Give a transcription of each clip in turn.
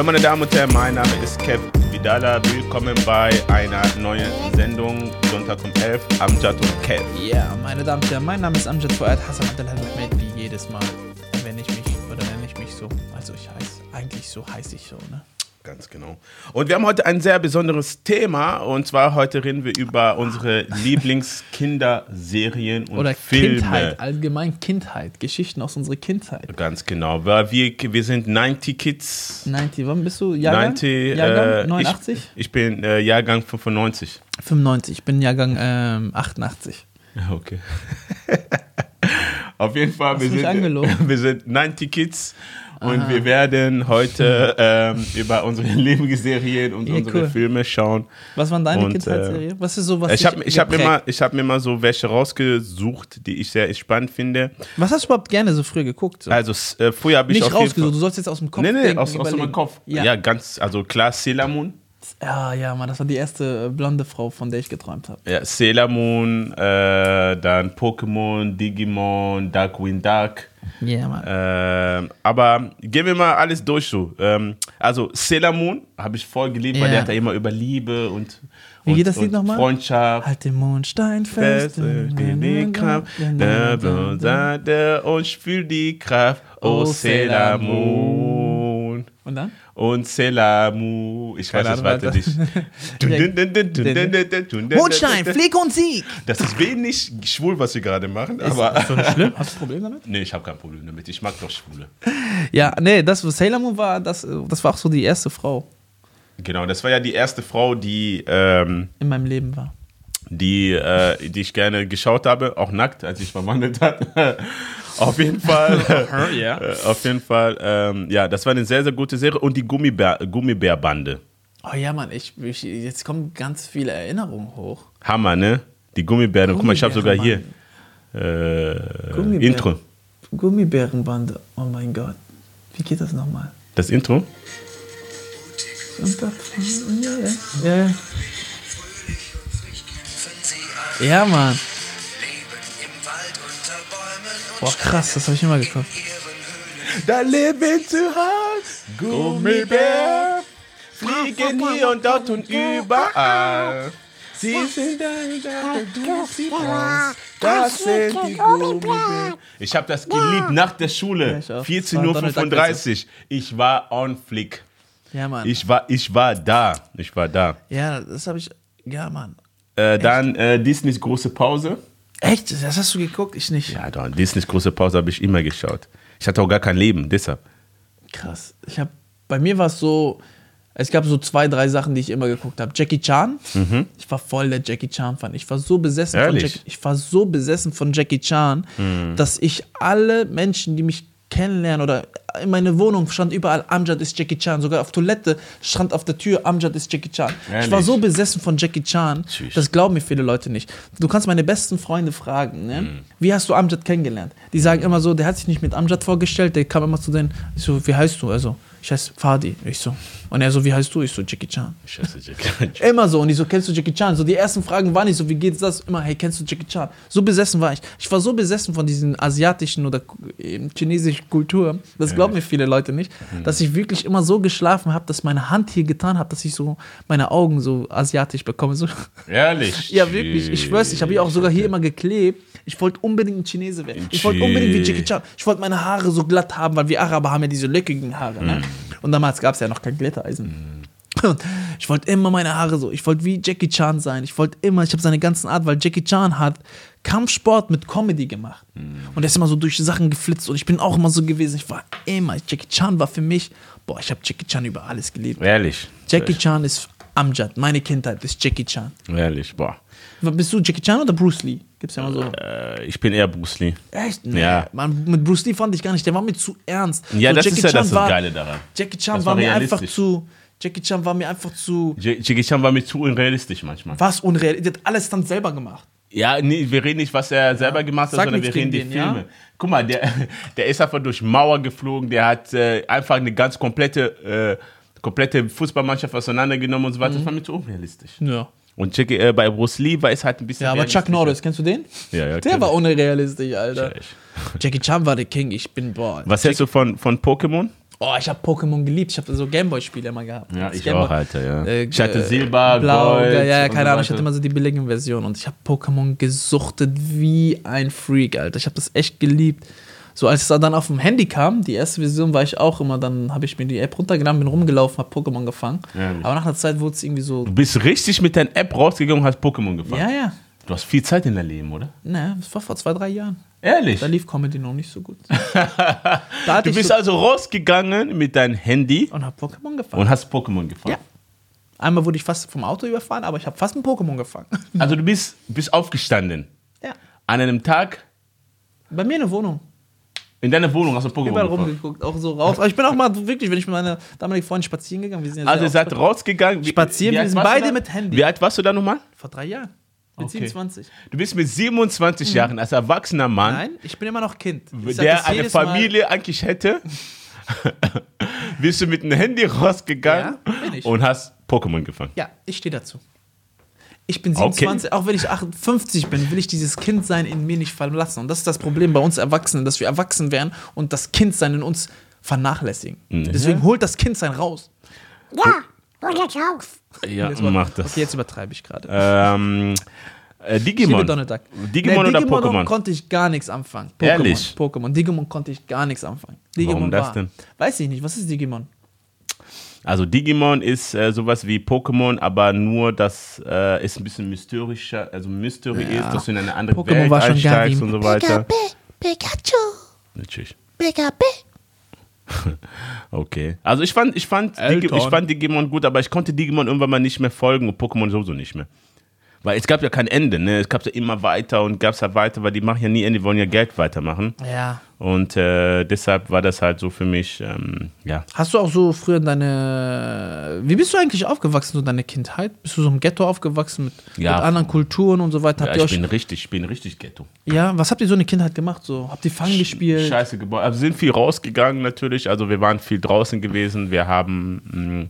Hallo meine Damen und Herren, mein Name ist Kev Vidala. Willkommen bei einer neuen Sendung Sonntag um 11, Amjad und Kev. Ja, meine Damen und Herren, mein Name ist Amjad Fuad Hassan Ahmed, wie jedes Mal, wenn ich mich, oder nenne ich mich so. Also ich heiße, eigentlich so heiße ich so, ne? Ganz genau. Und wir haben heute ein sehr besonderes Thema. Und zwar heute reden wir über unsere Lieblingskinderserien und Oder Filme. Kindheit, allgemein Kindheit, Geschichten aus unserer Kindheit. Ganz genau. Weil wir, wir sind 90 Kids. 90, wann bist du? Jahrgang? 90, Jahrgang? äh, 89? Ich, ich bin äh, Jahrgang 95. 95, ich bin Jahrgang ähm, 88. Ja, okay. Auf jeden Fall, Hast wir sind, wir sind 90 Kids und wir werden heute ähm, über unsere Lieblingsserien und Ja, unsere cool. Filme schauen. Was waren deine Und, Kindheitsserie? Was ist so was Ich habe ich hab mir, mal- ich hab mir mal so welche rausgesucht, die ich sehr spannend finde. Was hast du überhaupt gerne so früh geguckt? So? Also äh, früher habe ich Nicht rausgesucht, du sollst jetzt aus dem Kopf Nee, nee, denken, aus, aus meinem Kopf. Ja. Ja. ganz, also klar, Sailor Moon. Ja, ja, Mann, das war die erste äh, blonde Frau, von der ich geträumt habe. Ja, Sailor Moon, äh, dann Pokémon, Digimon, Darkwing Duck. Ja, Mann. Ähm, aber gehen wir mal alles durch so. Ähm, also Sailor Moon habe ich voll geliebt, weil Ja. der hat ja immer über Liebe und, Wie und, geht das Lied und nochmal? Freundschaft. Halt den Mondstein fest. Bin die Kraft, und fühl die Kraft, oh Oh, Sailor Moon. Und dann? Und Moon, ich weiß es weiter nicht. Mondstein, Flieg und Sieg. Das ist wenig schwul, was wir gerade machen, aber. Ist so nicht schlimm? Hast du ein Problem damit? Nee, ich habe kein Problem damit. Ich mag doch Schwule. Ja, nee, das, Moon war, das, das war auch so die erste Frau Genau, das war ja die erste Frau, die, ähm, in meinem Leben war. die, äh, die ich gerne geschaut habe, auch nackt, als ich verwandelt hat. Auf jeden Fall. Ja. äh, auf jeden Fall. Ähm, ja, das war eine sehr, sehr gute Serie. Und die Gummibär, Gummibärbande. Oh ja, Mann, ich, ich, jetzt kommen ganz viele Erinnerungen hoch. Hammer, ne? Die Gummibären. Guck mal, ich habe sogar hier äh, Gummibären. Intro. Gummibärenbande, oh mein Gott. Wie geht das nochmal? Das Intro? Ja, ja. ja. Ja, Mann. Boah, krass, das habe ich immer geguckt. Da leben zu Hause Gummibär. Fliegen hier und dort und überall. Sie sind da, du sie brauchst. Das sind die Gummibären. Ich habe das geliebt nach der Schule. Ja, ich auch. 14.35 War Donald Duck Uhr. Ich war on flick. Ja, Mann. Ich war, ich war da. Ich war da. ja, das habe ich. Ja, Mann. Äh, dann äh, Disneys große Pause. Echt? Das hast du geguckt? Ich nicht. Ja, doch, Disneys große Pause habe ich immer geschaut. Ich hatte auch gar kein Leben, deshalb. Krass. Ich habe bei mir war es so, es gab so zwei, drei Sachen, die ich immer geguckt habe. Jackie Chan. Ich war voll der Jackie Chan Fan. Ich war so besessen von? Jackie, ich war so besessen von Jackie Chan, dass ich alle Menschen, die mich kennenlernen oder in meine Wohnung stand überall Amjad ist Jackie Chan, sogar auf Toilette stand auf der Tür Amjad ist Jackie Chan. Ich war Ehrlich? so besessen von Jackie Chan, Tschüss. das glauben mir viele Leute nicht. Du kannst meine besten Freunde fragen, ne? wie hast du Amjad kennengelernt? Die sagen immer so, der hat sich nicht mit Amjad vorgestellt, der kam immer zu denen, ich so, wie heißt du? Also, ich heiße Fadi. Ich so. Und er so, wie heißt du? Ich so, Jackie Chan. Scheiße, Jackie. Immer so. Und ich so, kennst du Jackie Chan? So, die ersten Fragen waren nicht so, wie geht's das? Immer, hey, kennst du Jackie Chan? So besessen war ich. Ich war so besessen von diesen asiatischen oder ähm, chinesischen Kultur, das glauben mir viele Leute nicht, dass ich wirklich immer so geschlafen habe, dass meine Hand hier getan hat, dass ich so meine Augen so asiatisch bekomme. So. Ehrlich? Ja, wirklich. Ich schwör's, ich habe hier auch sogar hier immer geklebt. Ich wollte unbedingt ein Chinese werden. Ich wollte unbedingt wie Jackie Chan. Ich wollte meine Haare so glatt haben, weil wir Araber haben ja diese lockigen Haare. Ne? Und damals gab es ja noch kein Glätteisen. Und ich wollte immer meine Haare so. Ich wollte wie Jackie Chan sein. Ich wollte immer, ich habe seine ganzen Art, weil Jackie Chan hat Kampfsport mit Comedy gemacht. Und er ist immer so durch Sachen geflitzt. Und ich bin auch immer so gewesen. Ich war immer, Jackie Chan war für mich, boah, ich habe Jackie Chan über alles geliebt. Ehrlich? Jackie Chan ist Amjad. Meine Kindheit ist Jackie Chan. Ehrlich, boah. Bist du Jackie Chan oder Bruce Lee? Gibt's ja immer so. Äh, ich bin eher Bruce Lee. Echt? Nee. Ja. Man, mit Bruce Lee fand ich gar nicht. Der war mir zu ernst. Ja, So, das Jackie ist ja Chan das war, Geile daran. Jackie Chan war, war mir einfach zu. Jackie Chan war mir einfach zu. Ja- Jackie Chan war mir zu unrealistisch manchmal. Was unreal. Der hat alles dann selber gemacht. Ja, nee, wir reden nicht, was er selber gemacht hat, Sag sondern wir reden die den, Filme. ja? Guck mal, der, der ist einfach durch Mauer geflogen, der hat äh, einfach eine ganz komplette, äh, komplette Fußballmannschaft auseinandergenommen und so Mhm. weiter. Das war mir zu unrealistisch. Ja. Und Jackie, äh, bei Bruce Lee war es halt ein bisschen. Ja, aber Chuck. Norris, kennst du den? Ja, ja, Der war unrealistisch, Alter. Ehrlich. Jackie Chan war der King. Ich bin, boah. Was hältst du von, von Pokémon? Oh, ich habe Pokémon geliebt. Ich habe so Gameboy-Spiele immer gehabt. Ja, ich Gameboy- auch, Alter, ja. Äh, ich hatte äh, Silber, Blau, Gold. ja, ja, keine so Ahnung. Ich hatte immer so die billigen Versionen und ich habe Pokémon gesuchtet wie ein Freak, Alter. Ich habe das echt geliebt. So als es dann auf dem Handy kam, die erste Version war ich auch immer, dann habe ich mir die App runtergeladen, bin rumgelaufen, habe Pokémon gefangen. Ehrlich? Aber nach einer Zeit wurde es irgendwie so, Du bist richtig mit deiner App rausgegangen und hast Pokémon gefangen. ja, ja. Du hast viel Zeit in deinem Leben, oder? Ne, das war vor zwei, drei Jahren. Ehrlich? Da lief Comedy noch nicht so gut. Du bist so, also rausgegangen mit deinem Handy und habe Pokémon gefangen. und hast Pokémon gefangen. Ja. Einmal wurde ich fast vom Auto überfahren, aber ich habe fast ein Pokémon gefangen. Also du bist, bist aufgestanden. ja. An einem Tag Bei mir in der Wohnung. In deiner Wohnung hast du Pokémon Überall gefangen. rumgeguckt, auch so raus. Aber ich bin auch mal wirklich, wenn ich mit meiner damaligen Freundin spazieren gegangen, wir sind Also ihr seid rausgegangen. Wie- Spazieren, wie wir sind beide mit Handy. Wie alt warst du da nochmal? vor drei Jahren. Mit Okay. 27. Du bist mit 27 Jahren als erwachsener Mann, Nein, ich bin immer noch Kind. Der eine jedes Mal. Familie eigentlich hätte, bist du mit dem Handy rausgegangen Ja, und hast Pokémon gefangen. Ja, ich stehe dazu. Ich bin Okay. 27, auch wenn ich 58 bin, will ich dieses Kindsein in mir nicht verlassen. Und das ist das Problem bei uns Erwachsenen, dass wir erwachsen werden und das Kindsein in uns vernachlässigen. Mhm. Deswegen holt das Kindsein raus. Ja, und jetzt auf. Ja, mach das. Okay, jetzt übertreibe ich gerade. Ähm, äh, Ich liebe Digimon. Duck. Digimon Nee, oder Digimon Pokémon? konnte ich gar nichts anfangen. Pokémon, Ehrlich? Pokémon. Digimon konnte ich gar nichts anfangen. Digimon Warum das war, denn? Weiß ich nicht. Was ist Digimon? Also Digimon ist äh, sowas wie Pokémon, aber nur, dass äh, es ein bisschen mysterischer, also Mystery Ja. ist, dass du in eine andere Pokémon Welt einsteigst und so weiter. Pikachu, Pikachu, Natürlich. Pikachu. Okay. Also ich fand, ich fand, Eltern. Digi ich fand Digimon gut, aber ich konnte Digimon irgendwann mal nicht mehr folgen und Pokémon sowieso nicht mehr. Weil es gab ja kein Ende, ne? Es gab ja immer weiter und gab es ja weiter, weil die machen ja nie Ende, die wollen ja Geld weitermachen. Ja. Und äh, deshalb war das halt so für mich, ähm, ja. Hast du auch so früher deine. Wie bist du eigentlich aufgewachsen, so deine Kindheit? Bist du so im Ghetto aufgewachsen mit, Ja. mit anderen Kulturen und so weiter? ja Habt ihr ich bin richtig, ich bin richtig Ghetto. ja, was habt ihr so eine Kindheit gemacht? So? Habt ihr Fang gespielt? Scheiße gebaut. Also sind viel rausgegangen natürlich. Also wir waren viel draußen gewesen. Wir haben mh,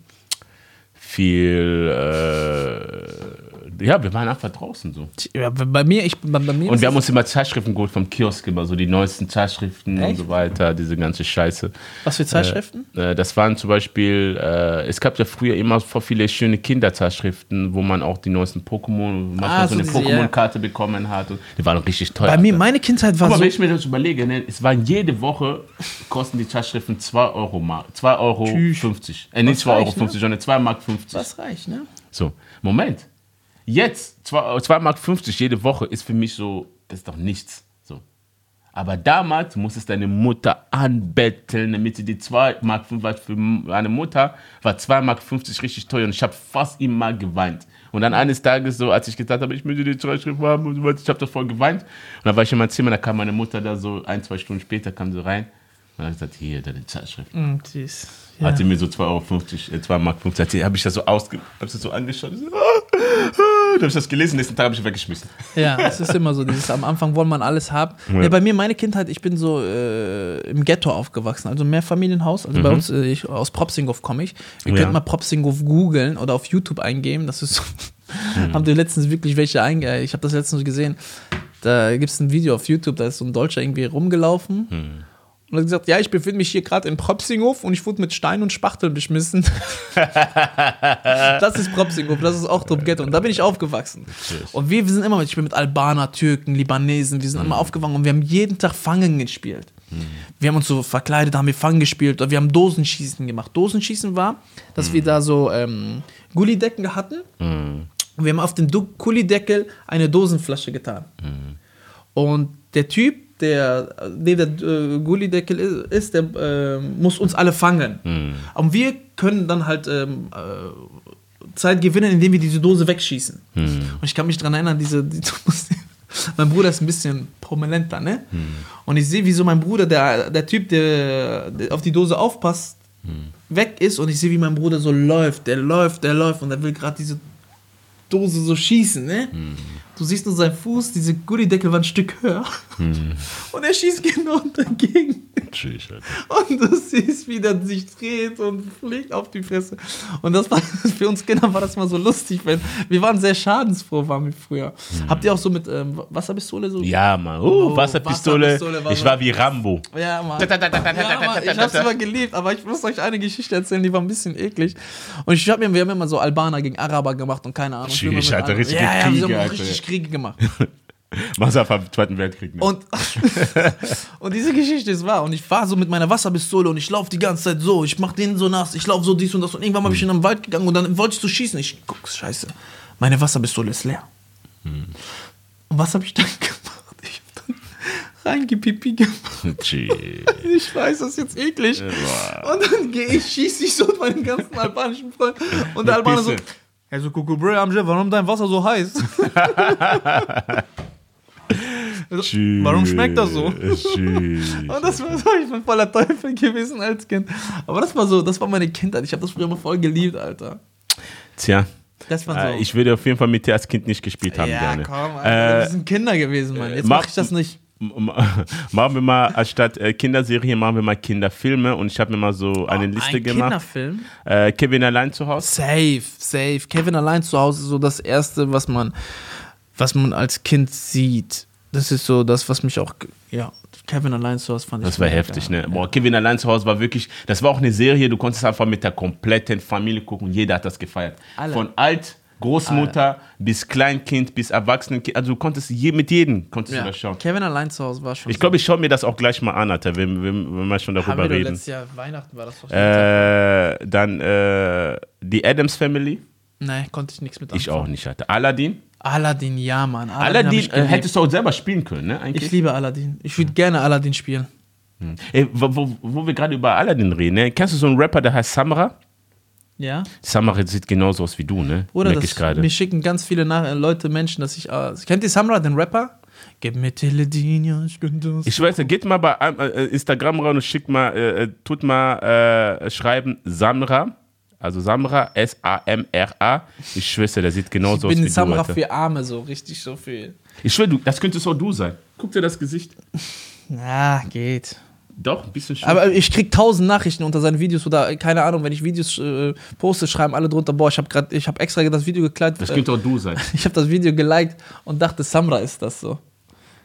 viel, äh, ja, wir waren einfach draußen so. Ja, bei mir, ich, bei, bei mir Und wir haben uns immer Zeitschriften geholt vom Kiosk, immer so die neuesten Zeitschriften und Echt? so weiter, diese ganze Scheiße. was für Zeitschriften? Äh, das waren zum Beispiel, äh, es gab ja früher immer voll viele schöne Kinderzeitschriften, wo man auch die neuesten Pokémon, manchmal Ah, so so eine diese, ja. Pokémon-Karte bekommen hat. Und die waren richtig teuer. bei mir, meine Kindheit war Aber so. wenn ich mir das überlege, ne, es waren jede Woche, kosten die Zeitschriften 2 Euro, Mark, 2 Euro Tschüss. 50. Äh, nicht Was 2 Euro reicht, 50, sondern 2 Mark 50. Was reicht, ne? So, Moment. Jetzt, 2, 2 Mark 50 jede Woche ist für mich so, das ist doch nichts. So. Aber damals musstest deine Mutter anbetteln, damit sie die 2 Mark 50, weil für meine Mutter war 2 Mark 50 richtig teuer und ich habe fast immer geweint. Und dann eines Tages so, als ich gesagt habe, ich möchte die Zeitschrift haben ich habe da voll geweint. Und dann war ich in meinem Zimmer, da kam meine Mutter da so ein, zwei Stunden später, kam sie rein und hat gesagt, hier, deine Zeitschrift. Mm, süß. Ja. Hat sie mir so 2,50 Euro, äh, 2 Mark 50, hat sie- habe ich das so ausge, hab das so angeschaut. So, ah, ah. Dann habe ich das gelesen, nächsten Tag habe ich weggeschmissen. Ja, es ist immer so, dieses am Anfang wollen man alles haben. Ja. Ja. bei mir, meine Kindheit, ich bin so äh, im Ghetto aufgewachsen, also Mehrfamilienhaus. Also bei uns, äh, ich, aus Propsinghof komme ich. Ihr Mhm. Könnt mal Propsinghof googeln oder auf YouTube eingeben. Das ist so, Mhm. haben die letztens wirklich welche einge... Ich habe das letztens gesehen. Da gibt es ein Video auf YouTube, da ist so ein Deutscher irgendwie rumgelaufen. Mhm. Und hat gesagt, ja, ich befinde mich hier gerade in Propsinghof und ich wurde mit Stein und Spachteln beschmissen. das ist Propsinghof, das ist auch Top Ghetto. Und da bin ich aufgewachsen. Und wir, wir sind immer mit, ich bin mit Albaner, Türken, Libanesen, wir sind immer aufgewacht und wir haben jeden Tag Fangen gespielt. Wir haben uns so verkleidet, haben wir Fangen gespielt oder wir haben Dosenschießen gemacht. Dosenschießen war, dass wir da so ähm, Gullidecken hatten und wir haben auf den Gullideckel eine Dosenflasche getan. Und der Typ, der neben der äh, Gullideckel ist, ist der äh, muss uns alle fangen. Und wir können dann halt ähm, äh, Zeit gewinnen, indem wir diese Dose wegschießen. Und ich kann mich daran erinnern, diese, die, mein Bruder ist ein bisschen prominenter, ne? Und ich sehe, wie so mein Bruder, der, der Typ, der, der auf die Dose aufpasst, weg ist und ich sehe, wie mein Bruder so läuft, der läuft, der läuft und er will gerade diese Dose so schießen, ne? Du siehst nur seinen Fuß, diese Gullideckel war ein Stück höher. Und er schießt genau dagegen. Tschüss, Alter. Und du siehst, wie der sich dreht und fliegt auf die Fresse. Und das war, für uns Kinder war das mal so lustig, wenn wir waren sehr schadensfroh, waren wir früher. Habt ihr auch so mit ähm, Wasserpistole so? Ja, Mann. Uh, Oh, Wasserpistole. Wasserpistole war ich war wie Rambo. Ja, Mann. Ja, Mann, ich hab's immer geliebt, aber ich muss euch eine Geschichte erzählen, die war ein bisschen eklig. Und ich hab mir, wir haben immer so Albaner gegen Araber gemacht und keine Ahnung. Mit Alter, ja, wir haben Alter. richtig Kriege gemacht. Massafa im Zweiten Weltkrieg. Ne? Und, und diese Geschichte ist wahr. Und ich war so mit meiner Wasserpistole und ich laufe die ganze Zeit so. Ich mach den so nass, ich laufe so dies und das. Und irgendwann bin ich in den Wald gegangen und dann wollte ich so schießen. Ich guck, scheiße, meine Wasserpistole ist leer. Und was habe ich dann gemacht? Ich hab dann reingepipi gemacht. Tschüss. Ich weiß, das ist jetzt eklig. Und dann gehe ich, schieße ich so mit meinen ganzen albanischen Freunden. Und der Albaner so, hey, so Kuku Bre, Amje, warum dein Wasser so heiß? Tschüss. Warum schmeckt das so? Tschüss. Und das war so, ich bin voller Teufel gewesen als Kind. Aber das war so, das war meine Kindheit. Ich habe das früher immer voll geliebt, Alter. Tja. So. Äh, ich würde auf jeden Fall mit dir als Kind nicht gespielt haben ja, gerne. komm, Alter, Äh, das sind Kinder gewesen, Mann. Jetzt mach- mache ich das nicht. Machen wir mal, anstatt äh, Kinderserie, machen wir mal Kinderfilme und ich habe mir mal so eine Liste Oh, Ein gemacht. Kinderfilm? Äh, Kevin allein zu Hause. Safe, safe. Kevin allein zu Hause ist so das Erste, was man, was man als Kind sieht. Das ist so das, was mich auch, ja, Kevin allein zu Hause fand ich. Das war heftig, geil. ne? Boah, Kevin allein zu Hause war wirklich, das war auch eine Serie, du konntest einfach mit der kompletten Familie gucken und jeder hat das gefeiert. Alle. Von alt, Großmutter bis Kleinkind bis Erwachsenenkind, also du konntest je, mit jedem konntest du Ja. das schauen. Kevin allein zu Hause war schon. Ich glaube, ich schaue mir das auch gleich mal an, Alter, wenn, wenn, wenn wir schon so. haben darüber wir reden. letztes Jahr Weihnachten war das doch. Äh, dann äh, die Adams Family. Nein, konnte ich nichts mit Ich auch nicht, Alter. Aladdin. Aladdin, ja, Mann. Aladdin, Aladdin ich äh, hättest du auch selber spielen können, ne? Eigentlich. Ich liebe Aladdin. Ich würde gerne Aladdin spielen. Ey, wo, wo, wo wir gerade über Aladdin reden, ne? Kennst du so einen Rapper, der heißt Samra? Ja? Samra sieht genauso aus wie du, ne? Oder Merk ich das, gerade. mir schicken ganz viele Nach Leute, Menschen, dass ich. Äh, kennt ihr Samra, den Rapper? Gib mir Teledin, ja, ich bin das. Ich weiß, geht mal bei äh, Instagram rein und schickt mal, äh, äh, tut mal äh, schreiben Samra, also Samra, S-A-M-R-A. Ich schwöre, der sieht genauso aus bin wie Samra du. Alter. für Arme, so richtig so viel. Ich schwöre, das könntest auch du sein. Guck dir das Gesicht. Ja, geht. Doch, ein bisschen schön. Aber ich krieg tausend Nachrichten unter seinen Videos oder keine Ahnung, wenn ich Videos äh, poste, schreiben alle drunter, boah, ich habe gerade, ich habe extra das Video gekleidet. das Äh, könnte auch du sein. ich habe das Video geliked und dachte, Samra ist das so.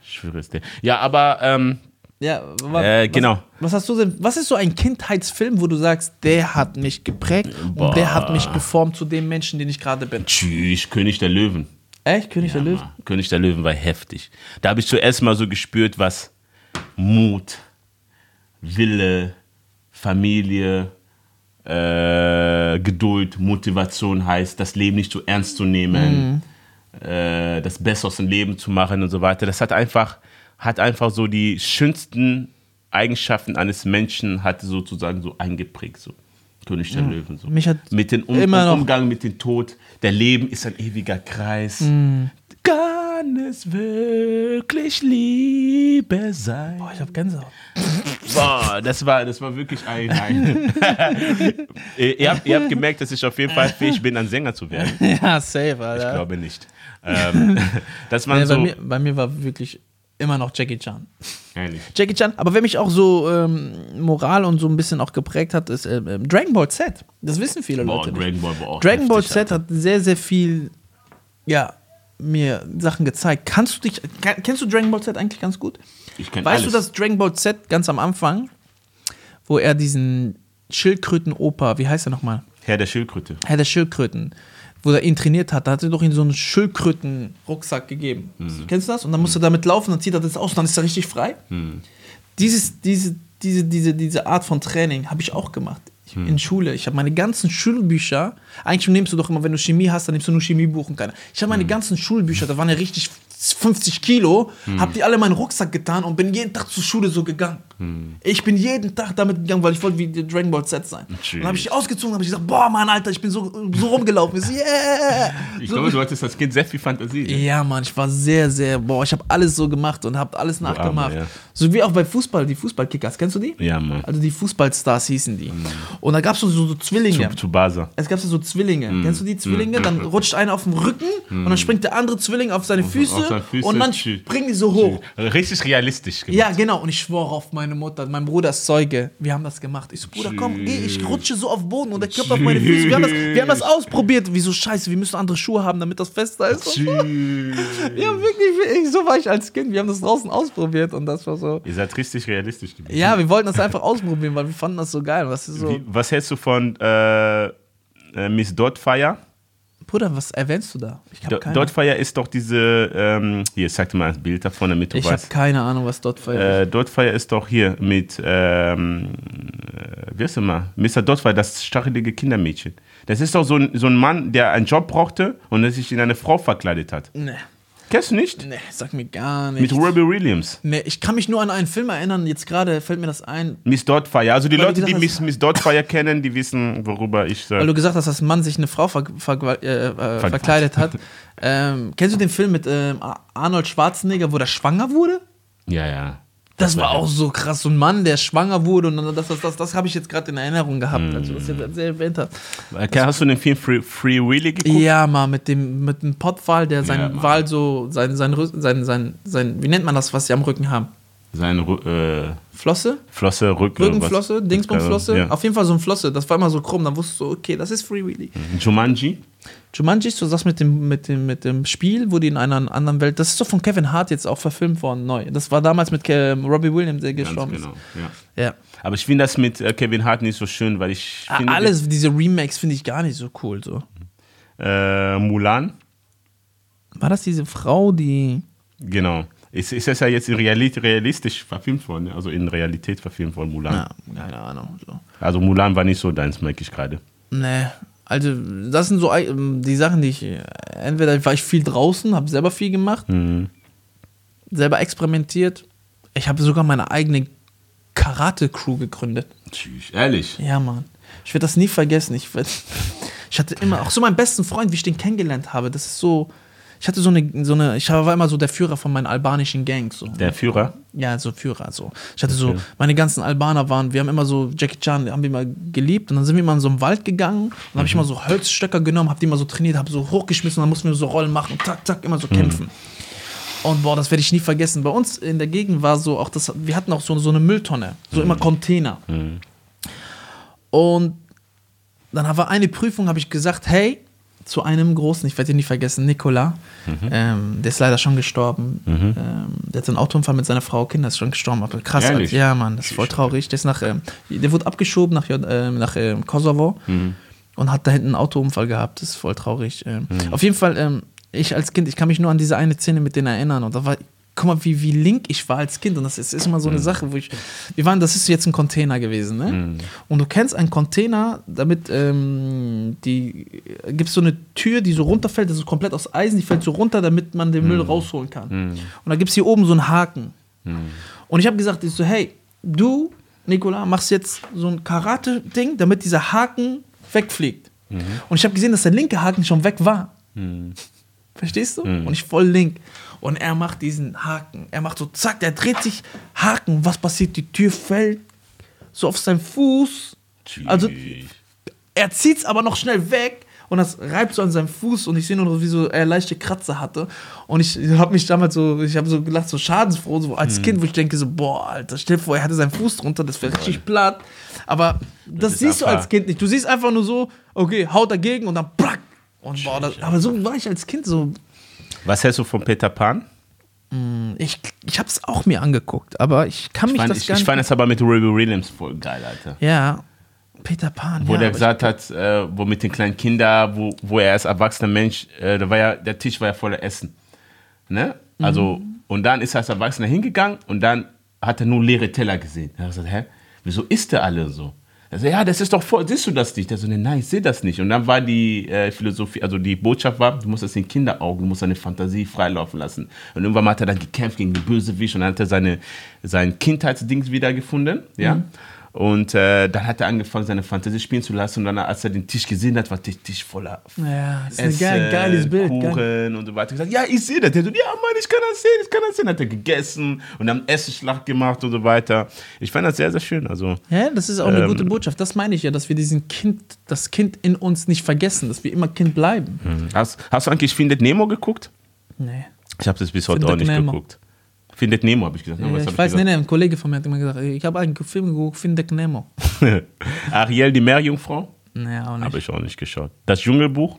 Ich schwöre es dir. Ja, aber ähm, Ja, Äh, was, genau. Was hast du denn? Was ist so ein Kindheitsfilm, wo du sagst, der hat mich geprägt und der hat mich geformt zu dem Menschen, den ich gerade bin? tschüss, König der Löwen. Echt? König der Löwen? Mann, König der Löwen war heftig. Da habe ich zuerst mal so gespürt, was Mut, Wille, Familie, äh, Geduld, Motivation heißt, das Leben nicht so ernst zu nehmen, äh, das Beste aus dem Leben zu machen und so weiter. Das hat einfach, hat einfach so die schönsten Eigenschaften eines Menschen hat sozusagen so eingeprägt. So. König der Löwen. So. Mich hat mit dem um Umgang mit dem Tod. Der Leben ist ein ewiger Kreis. Mm. Kann es wirklich Liebe sein? Boah, ich hab Gänsehaut. Boah, das war, das war wirklich ein. ein ihr, habt, ihr habt gemerkt, dass ich auf jeden Fall fähig bin, ein Sänger zu werden. ja, safe, Ich Alter. glaube nicht. Ähm, das waren Nee, bei, so. mir, bei mir war wirklich immer noch Jackie Chan. Ehrlich. Jackie Chan, aber wer mich auch so ähm, Moral und so ein bisschen auch geprägt hat, ist ähm, ähm, Dragon Ball Z. Das wissen viele Boah, Leute. nicht. Dragon Ball war auch. Dragon Ball heftig, Z hat sehr, sehr viel, ja, mir Sachen gezeigt. Kannst du dich, kann, kennst du Dragon Ball Z eigentlich ganz gut? Ich kenn Weißt alles. du, dass Dragon Ball Z ganz am Anfang, wo er diesen Schildkröten-Opa, wie heißt er nochmal? Herr der Schildkröte. Herr der Schildkröten, wo er ihn trainiert hat, da hat er doch ihm so einen Schildkröten-Rucksack gegeben. Mhm. Kennst du das? Und dann muss er damit laufen, dann zieht er das aus und dann ist er richtig frei. Mhm. Dieses, diese, diese, diese, diese Art von Training habe ich auch gemacht. Mhm. In Schule. Ich habe meine ganzen Schulbücher, eigentlich nimmst du doch immer, wenn du Chemie hast, dann nimmst du nur Chemiebuch und keine. Ich habe meine Mhm. ganzen Schulbücher, da waren ja richtig 50 Kilo, Mhm. habe die alle in meinen Rucksack getan und bin jeden Tag zur Schule so gegangen. Mhm. Ich bin jeden Tag damit gegangen, weil ich wollte wie der Dragon Ball Z sein. Und dann habe ich die ausgezogen, habe ich gesagt, boah, Mann, Alter, ich bin so, so rumgelaufen. Ich so, yeah! Ich glaube, du hattest als Kind sehr viel Fantasie. Ja, Mann, ich war sehr, sehr, boah, ich habe alles so gemacht und habe alles nachgemacht. Armer, ja. So wie auch bei Fußball, die Fußballkickers, kennst du die? Ja, Mann. Also die Fußballstars hießen die. Und da gab es so, so, so Zwillinge. Zu, zu Basa. Es gab so Zwillinge. Kennst du die Zwillinge? Dann rutscht einer auf den Rücken und dann springt der andere Zwilling auf seine Füße, Füße, und dann tschüss. springen die so hoch. Richtig realistisch gemacht. Ja, genau. Und ich schwöre auf meine Mutter. Mein Bruder ist Zeuge. Wir haben das gemacht. Ich so, Bruder, komm, geh. Ich rutsche so auf den Boden und der klopft auf meine Füße. Wir haben, das, wir haben das ausprobiert. Wieso scheiße, wir müssen andere Schuhe haben, damit das fester ist. Tschüss. Ja, wirklich. Ich, so war ich als Kind. Wir haben das draußen ausprobiert und das war so. Ihr seid richtig realistisch gewesen. Ja, wir wollten das einfach ausprobieren, weil wir fanden das so geil. Was so. Wie, was hältst du von äh, äh, Miss Dotfire? Bruder, was erwähnst du da? Ich habe Do- keine, Dotfire ist doch diese, ähm, hier, zeig dir mal ein Bild davon, damit du ich hab weißt. keine Ahnung, was dort feiert. Äh, Dotfire ist doch hier mit, ähm, äh, wie heißt mal? Mr. Dotfire, das stachelige Kindermädchen. Das ist doch so ein, so ein Mann, der einen Job brauchte und der sich in eine Frau verkleidet hat. nee, Kennst du nicht? nee, sag mir gar Mit nicht. Robbie Williams. Nee, ich kann mich nur an einen Film erinnern. Jetzt gerade fällt mir das ein. Miss Dotfire. Also die Weil Leute, die Miss, Miss Dotfire kennen, die wissen, worüber ich Weil sage. du gesagt hast, dass ein Mann sich eine Frau ver ver äh, äh, verkleidet hat. ähm, kennst du den Film mit ähm, Arnold Schwarzenegger, wo der schwanger wurde? Ja, ja. Das war auch so krass. So ein Mann, der schwanger wurde und dann das, das, das, das habe ich jetzt gerade in Erinnerung gehabt, als du das jetzt erwähnt hast. Okay, hast du den Film Free, Free Willy geguckt? Ja, mal mit dem, mit dem Pottwal, der Ja, seinen Mann. Wal so, sein, sein, sein, sein, sein, wie nennt man das, was sie am Rücken haben? Seine äh, Flosse? Flosse, Rücken. Rückenflosse? Dingsbumsflosse? Ja. Auf jeden Fall so ein Flosse. Das war immer so krumm. Dann wusstest du, okay, das ist Free Willy. Jumanji? Jumanji ist so das mit dem, mit, dem, mit dem Spiel, wo die in einer anderen Welt. Das ist doch von Kevin Hart jetzt auch verfilmt worden, neu. Das war damals mit Ke Robbie Williams, der Ganz gestorben genau, ja. ist. Ja. Aber ich finde das mit äh, Kevin Hart nicht so schön, weil ich Ah, finde, Alles, diese Remakes finde ich gar nicht so cool. So. äh, Mulan, War das diese Frau, die. genau. Ist, ist das ja jetzt realistisch verfilmt worden, also in Realität verfilmt worden, Mulan. Ja, keine Ahnung. So. Also Mulan war nicht so deins, merke ich gerade. Nee. Also, das sind so die Sachen, die ich. Entweder war ich viel draußen, habe selber viel gemacht, Mhm. selber experimentiert. Ich habe sogar meine eigene Karate-Crew gegründet. Tschüss, ehrlich. Ja, Mann. Ich werde das nie vergessen. Ich, werd, ich hatte immer, auch so meinen besten Freund, wie ich den kennengelernt habe, das ist so. Ich hatte so eine, so eine, ich war immer so der Führer von meinen albanischen Gangs. So. Der Führer? Ja, so Führer. So. Ich hatte so, meine ganzen Albaner waren, wir haben immer so, Jackie Chan, haben wir immer geliebt und dann sind wir immer in so einen Wald gegangen und dann habe ich immer so Holzstöcker genommen, habe die immer so trainiert, habe so hochgeschmissen und dann mussten wir so Rollen machen und tak, tak, immer so kämpfen. Und boah, das werde ich nie vergessen. Bei uns in der Gegend war so auch das, wir hatten auch so, so eine Mülltonne, so immer Container. Und dann war eine Prüfung, habe ich gesagt, hey, zu einem großen, ich werde ihn nie vergessen, Nikola, ähm, der ist leider schon gestorben. Ähm, der hat einen Autounfall mit seiner Frau, Kinder ist schon gestorben. Aber krass, Ehrlich? ja, Mann, das ist voll traurig. Der, ist nach, ähm, der wurde abgeschoben nach, ähm, nach ähm, Kosovo und hat da hinten einen Autounfall gehabt. Das ist voll traurig. Ähm, Auf jeden Fall, ähm, ich als Kind, ich kann mich nur an diese eine Szene mit denen erinnern. Und da war, guck mal, wie, wie link ich war als Kind. Und das ist, ist immer so eine Sache, wo ich, wir waren, das ist jetzt ein Container gewesen, ne? Und du kennst einen Container, damit, ähm, die, gibt es so eine Tür, die so runterfällt, das ist komplett aus Eisen, die fällt so runter, damit man den Müll rausholen kann. Und da gibt es hier oben so einen Haken. Und ich habe gesagt, ich so, hey, du, Nikola, machst jetzt so ein Karate-Ding, damit dieser Haken wegfliegt. Und ich habe gesehen, dass der linke Haken schon weg war. Verstehst du? Und ich voll link. Und er macht diesen Haken. Er macht so, zack, der dreht sich, Haken. Was passiert? Die Tür fällt so auf seinen Fuß. Also, er zieht es aber noch schnell weg und das reibt so an seinem Fuß und ich sehe nur noch, wie so er leichte Kratzer hatte. Und ich habe mich damals so, ich habe so gelacht, so schadensfroh, so als Kind, wo ich denke so, boah, Alter, stell dir vor, er hatte seinen Fuß drunter, das wäre richtig platt. Aber das, ist siehst du als Kind nicht. Du siehst einfach nur so, okay, haut dagegen und dann. Und boah, das, aber so war ich als Kind so. Was hältst du von Peter Pan? Ich, ich habe es auch mir angeguckt, aber ich kann Ich mich fand, das ich, gar ich nicht. fand es aber mit Robbie Williams voll geil, Alter. ja, Peter Pan. Wo ja, der gesagt hat, äh, wo mit den kleinen Kindern, wo, wo er als erwachsener Mensch, äh, da war ja, der Tisch war ja voller Essen. Ne? Also, Mhm. und dann ist er als Erwachsener hingegangen und dann hat er nur leere Teller gesehen. Er hat gesagt, hä, wieso isst der alle so? Er sagt, ja, das ist doch voll, siehst du das nicht? Der so, nein, ich sehe das nicht. Und dann war die äh, Philosophie, also die Botschaft war, du musst das in Kinderaugen, du musst deine Fantasie freilaufen lassen. Und irgendwann hat er dann gekämpft gegen die Bösewicht und dann hat er seine, sein Kindheitsdings wiedergefunden, ja. Und äh, dann hat er angefangen, seine Fantasie spielen zu lassen. Und dann, als er den Tisch gesehen hat, war der Tisch voller Ja, das ist ein Essen, geil, geiles Bild. Geil. Kuchen und so weiter. Gesagt, ja, ich sehe das. Der so, ja, Mann, ich kann das sehen, ich kann das sehen. Hat er gegessen und dann Essenschlacht gemacht und so weiter. Ich fand das sehr, sehr schön. Also, Ja, das ist auch eine Ähm, gute Botschaft. Das meine ich ja, dass wir diesen Kind, das Kind in uns nicht vergessen, dass wir immer Kind bleiben. hast, hast du eigentlich Findet Nemo geguckt? Nee. Ich habe das bis heute Findet auch nicht Nemo. geguckt. Findet Nemo, habe ich gesagt. Ja, ich hab weiß, gesagt? nee, ein Kollege von mir hat immer gesagt, ich habe einen Film geguckt, Findet Nemo. Ariel, die Meerjungfrau? Nee, auch nicht. Habe ich auch nicht geschaut. Das Dschungelbuch?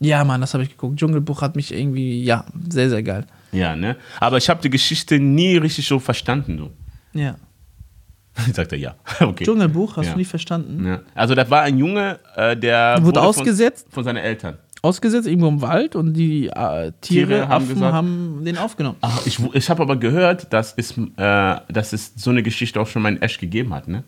Ja, Mann, das habe ich geguckt. Dschungelbuch hat mich irgendwie, ja, sehr, sehr geil. Ja, ne? Aber ich habe die Geschichte nie richtig so verstanden. So. Ja. Sagt er ja. Okay. Dschungelbuch, hast Ja. du nicht verstanden? Ja. Also das war ein Junge, äh, der Wurde von- ausgesetzt? von, seinen Eltern. Ausgesetzt irgendwo im Wald und die äh, Tiere, Tiere haben Affen gesagt- haben den aufgenommen. Ah, ich ich habe aber gehört, dass es, äh, dass es so eine Geschichte auch schon mal in Echt gegeben hat, ne?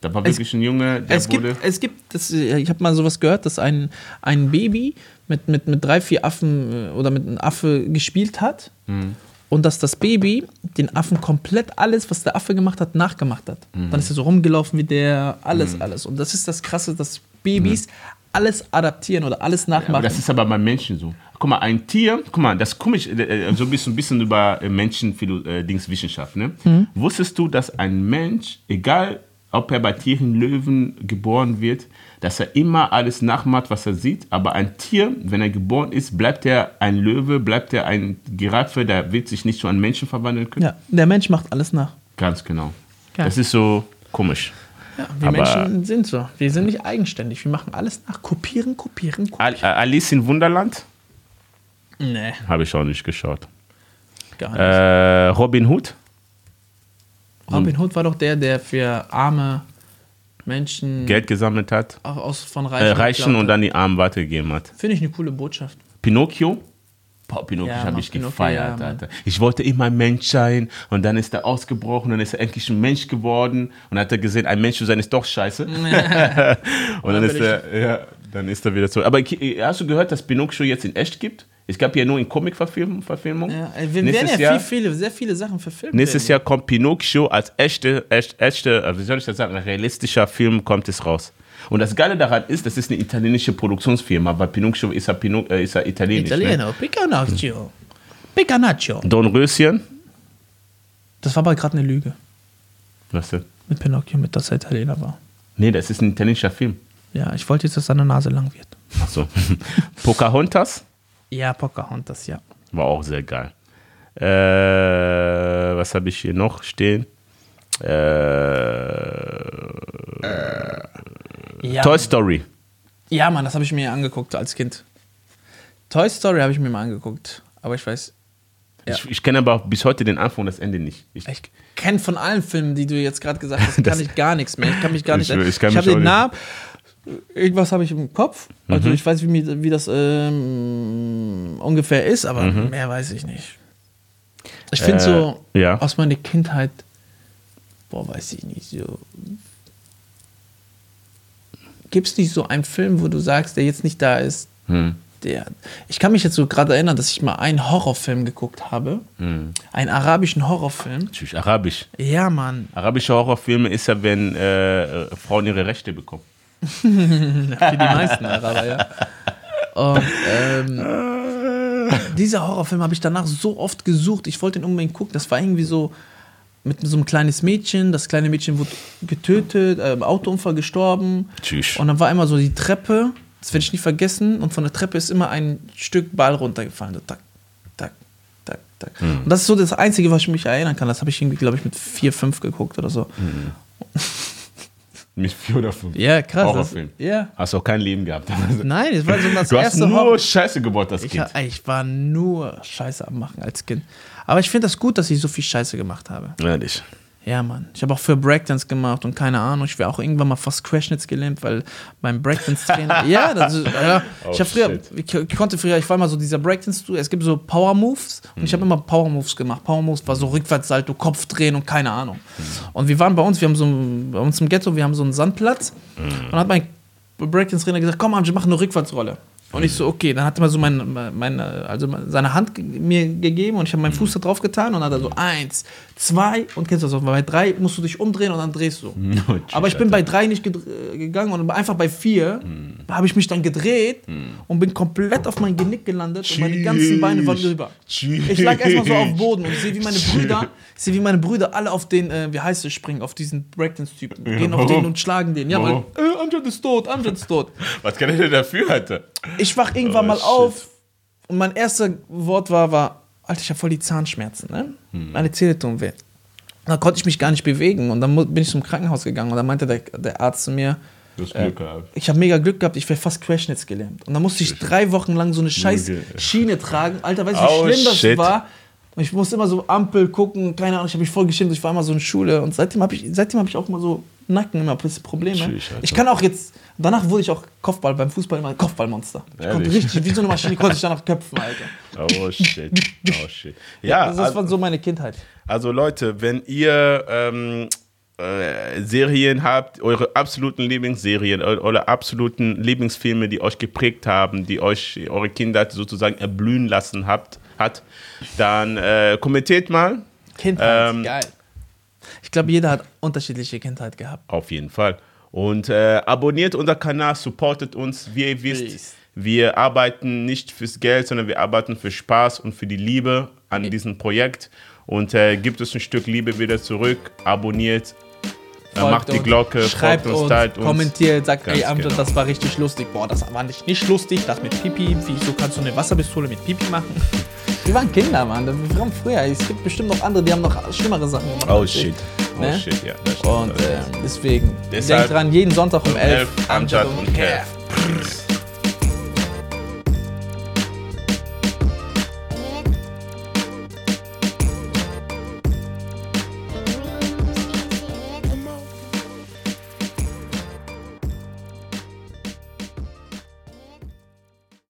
Da war Es- wirklich ein Junge, der Es wurde. gibt, es gibt das, äh, ich habe mal sowas gehört, dass ein, ein Baby mit, mit, mit drei, vier Affen äh, oder mit einem Affe gespielt hat Mhm. und dass das Baby den Affen komplett alles, was der Affe gemacht hat, nachgemacht hat. Mhm. Dann ist er so rumgelaufen wie der, alles, alles. Und das ist das Krasse, dass Babys alles adaptieren oder alles nachmachen. das ist aber bei Menschen so. Guck mal, ein Tier, guck mal, das komme ich äh, so ein bisschen, ein bisschen über äh, Menschendingswissenschaft. Ne? Mhm. Wusstest du, dass ein Mensch, egal ob er bei Tieren Löwen geboren wird, dass er immer alles nachmacht, was er sieht, aber ein Tier, wenn er geboren ist, bleibt er ein Löwe, bleibt er ein Giraffe, der wird sich nicht zu einem Menschen verwandeln können. ja, der Mensch macht alles nach. Ganz genau. Geil. Das ist so komisch. Ja, wir Aber- Menschen sind so. Wir sind nicht eigenständig. Wir machen alles nach. Kopieren, kopieren, kopieren. Al äh, Alice in Wunderland nee, habe ich auch nicht geschaut. gar nicht. Äh, Robin Hood? Robin Hood war doch der, der für arme Menschen Geld gesammelt hat, auch aus, von äh, Reichen, Reichen geklaut und dann die Armen weitergegeben hat. Finde ich eine coole Botschaft. Pinocchio? Pinocchio Ja, habe ich gefeiert, ja. Alter. Ich wollte immer ein Mensch sein und dann ist er ausgebrochen, dann ist er endlich ein Mensch geworden und hat er gesehen, ein Mensch zu sein ist doch scheiße. und dann ist er, ja, dann ist er wieder zurück. Aber hast du gehört, dass Pinocchio jetzt in echt gibt? Es gab ja nur in Comic-Verfilmung. Verfilmung. Ja, ey, wir Nächstes werden ja Jahr- viel, viele, sehr viele Sachen verfilmt. Nächstes. Jahr kommt Pinocchio als echte, echt, echte, äh, wie soll ich das sagen, ein realistischer Film kommt es raus. Und das Geile daran ist, das ist eine italienische Produktionsfirma, weil Pinocchio ist ja, Pino, äh, ist ja italienisch. Ne? Italiener, Picanaccio. Picanaccio. Dornröschen. Das war aber gerade eine Lüge Was denn? mit Pinocchio, mit dass er Italiener war. Nee, das ist ein italienischer Film. Ja, ich wollte jetzt, dass seine Nase lang wird. Achso. Pocahontas Ja, Pocahontas, ja. war auch sehr geil. Äh, was habe ich hier noch stehen? Äh, ja Toy Story. Ja, Mann, das habe ich mir angeguckt als Kind. Toy Story habe ich mir mal angeguckt. Aber ich weiß, Ja. Ich, ich kenne aber auch bis heute den Anfang und das Ende nicht. Ich, ich kenne von allen Filmen, die du jetzt gerade gesagt hast, kann ich gar nichts mehr. Ich kann mich gar nicht. Ich- ich kann habe den Namen. Irgendwas habe ich im Kopf. Also Mhm. ich weiß, wie, wie das ähm, ungefähr ist, aber Mhm. mehr weiß ich nicht. Ich finde Äh, so ja. aus meiner Kindheit, boah, weiß ich nicht, so. Gibt es nicht so einen Film, wo du sagst, der jetzt nicht da ist, hm, der. Ich kann mich jetzt so gerade erinnern, dass ich mal einen Horrorfilm geguckt habe. hm. Einen arabischen Horrorfilm. Natürlich, Arabisch. Ja, Mann. Arabische Horrorfilme ist ja, wenn äh, äh, Frauen ihre Rechte bekommen. Für die meisten Araber, ja. Und ähm, dieser Horrorfilm habe ich danach so oft gesucht. Ich wollte ihn unbedingt gucken. Das war irgendwie so mit so einem kleines Mädchen. Das kleine Mädchen wurde getötet, äh, im Autounfall gestorben. Tschüss. Und dann war immer so die Treppe. Das werde ich nie vergessen. Und von der Treppe ist immer ein Stück Ball runtergefallen. So, tak, tak, tak, tak. Und das ist so das Einzige, was ich mich erinnern kann. Das habe ich irgendwie, glaube ich, mit vier, fünf geguckt oder so. Mit vier oder fünf. Ja, krass. Das, Horrorfilm. ja. Hast auch kein Leben gehabt. Nein, das war so das Du hast erste nur Horror- Scheiße gebaut, das Ich, Kind. ha- ich war nur Scheiße am Machen als Kind. Aber ich finde das gut, dass ich so viel Scheiße gemacht habe. Ehrlich. Ja, Mann. Ich habe auch für Breakdance gemacht und keine Ahnung. Ich wäre auch irgendwann mal fast Crashnips gelähmt, weil beim Breakdance-Trainer. ja, das ist, ja, ich Oh, habe früher, ich, ich konnte früher, ich war mal so dieser Breakdance, es gibt so Power Moves und ich habe immer Power Moves gemacht. Power Moves war so Rückwärtssalto, Kopf drehen und keine Ahnung. Und wir waren bei uns, wir haben so bei uns im Ghetto, wir haben so einen Sandplatz und dann hat mein Breakdance-Trainer gesagt, komm, Ange, mach eine Rückwärtsrolle. Und ich so, okay, dann hat er mal so meine, meine, also seine Hand mir gegeben und ich habe meinen Fuß da drauf getan und dann hat er so eins, zwei und kennst du das auch, bei drei musst du dich umdrehen und dann drehst du. Aber ich bin bei drei nicht gegangen und einfach bei vier habe ich mich dann gedreht und bin komplett auf mein Genick gelandet und meine ganzen Beine waren drüber. Ich lag erstmal so auf dem Boden und ich sehe, wie meine Brüder, ich sehe, wie meine Brüder alle auf den, äh, wie heißt es, springen, auf diesen Breakdance-Typen. Gehen auf den und schlagen den. Ja, weil, Warum? äh, Amjad ist tot, Amjad ist tot. Was kann er denn dafür, Alter? Ich wach irgendwann Oh, mal shit. auf und mein erster Wort war, war, Alter, ich habe voll die Zahnschmerzen, ne? Hm. Meine Zähne tun weh. Da konnte ich mich gar nicht bewegen und dann bin ich zum Krankenhaus gegangen und dann meinte der, der Arzt zu mir, Du hast Glück gehabt. ich habe mega Glück gehabt, ich wäre fast Querschnitts gelähmt. Und dann musste ich drei Wochen lang so eine scheiß Schiene tragen. Alter, weißt du, wie Oh, schlimm das shit. war? Und ich musste immer so Ampel gucken, keine Ahnung, ich habe mich voll geschämt, ich war immer so in Schule. Und seitdem habe ich, seitdem hab ich auch immer so Nacken, immer ein bisschen Probleme. Tschüss, Alter. Ich kann auch jetzt, danach wurde ich auch Kopfball, beim Fußball immer Kopfballmonster. Ich konnte richtig, wie so eine Maschine, konnte ich danach köpfen, Alter. Oh shit. Oh shit. Ja, Also das war so meine Kindheit. also Leute, wenn ihr ähm, äh, Serien habt, eure absoluten Lieblingsserien, eu- eure absoluten Lieblingsfilme, die euch geprägt haben, die euch eure Kindheit sozusagen erblühen lassen habt, hat, dann äh, kommentiert mal. Kindheit, Ähm, geil. Ich glaube, jeder hat unterschiedliche Kindheit gehabt. Auf jeden Fall. Und äh, abonniert unseren Kanal, supportet uns. Wie ihr wisst, Peace. wir arbeiten nicht fürs Geld, sondern wir arbeiten für Spaß und für die Liebe an diesem Projekt. Und äh, gibt uns ein Stück Liebe wieder zurück. Abonniert, Folgt macht die Glocke, schreibt folgt uns, uns, teilt uns. kommentiert, sagt, ey, Amjad, genau. das war richtig lustig. Boah, das war nicht, nicht lustig, das mit Pipi. Wieso kannst du eine Wasserpistole mit Pipi machen? Wir waren Kinder, Mann. Wir waren früher. Es gibt bestimmt noch andere, die haben noch schlimmere Sachen gemacht. Oh shit. Oh Ne? shit, ja. das stimmt. Und äh, deswegen, Deshalb denkt dran, jeden Sonntag um 11 11, Amjad und Kev. Kev. Peace.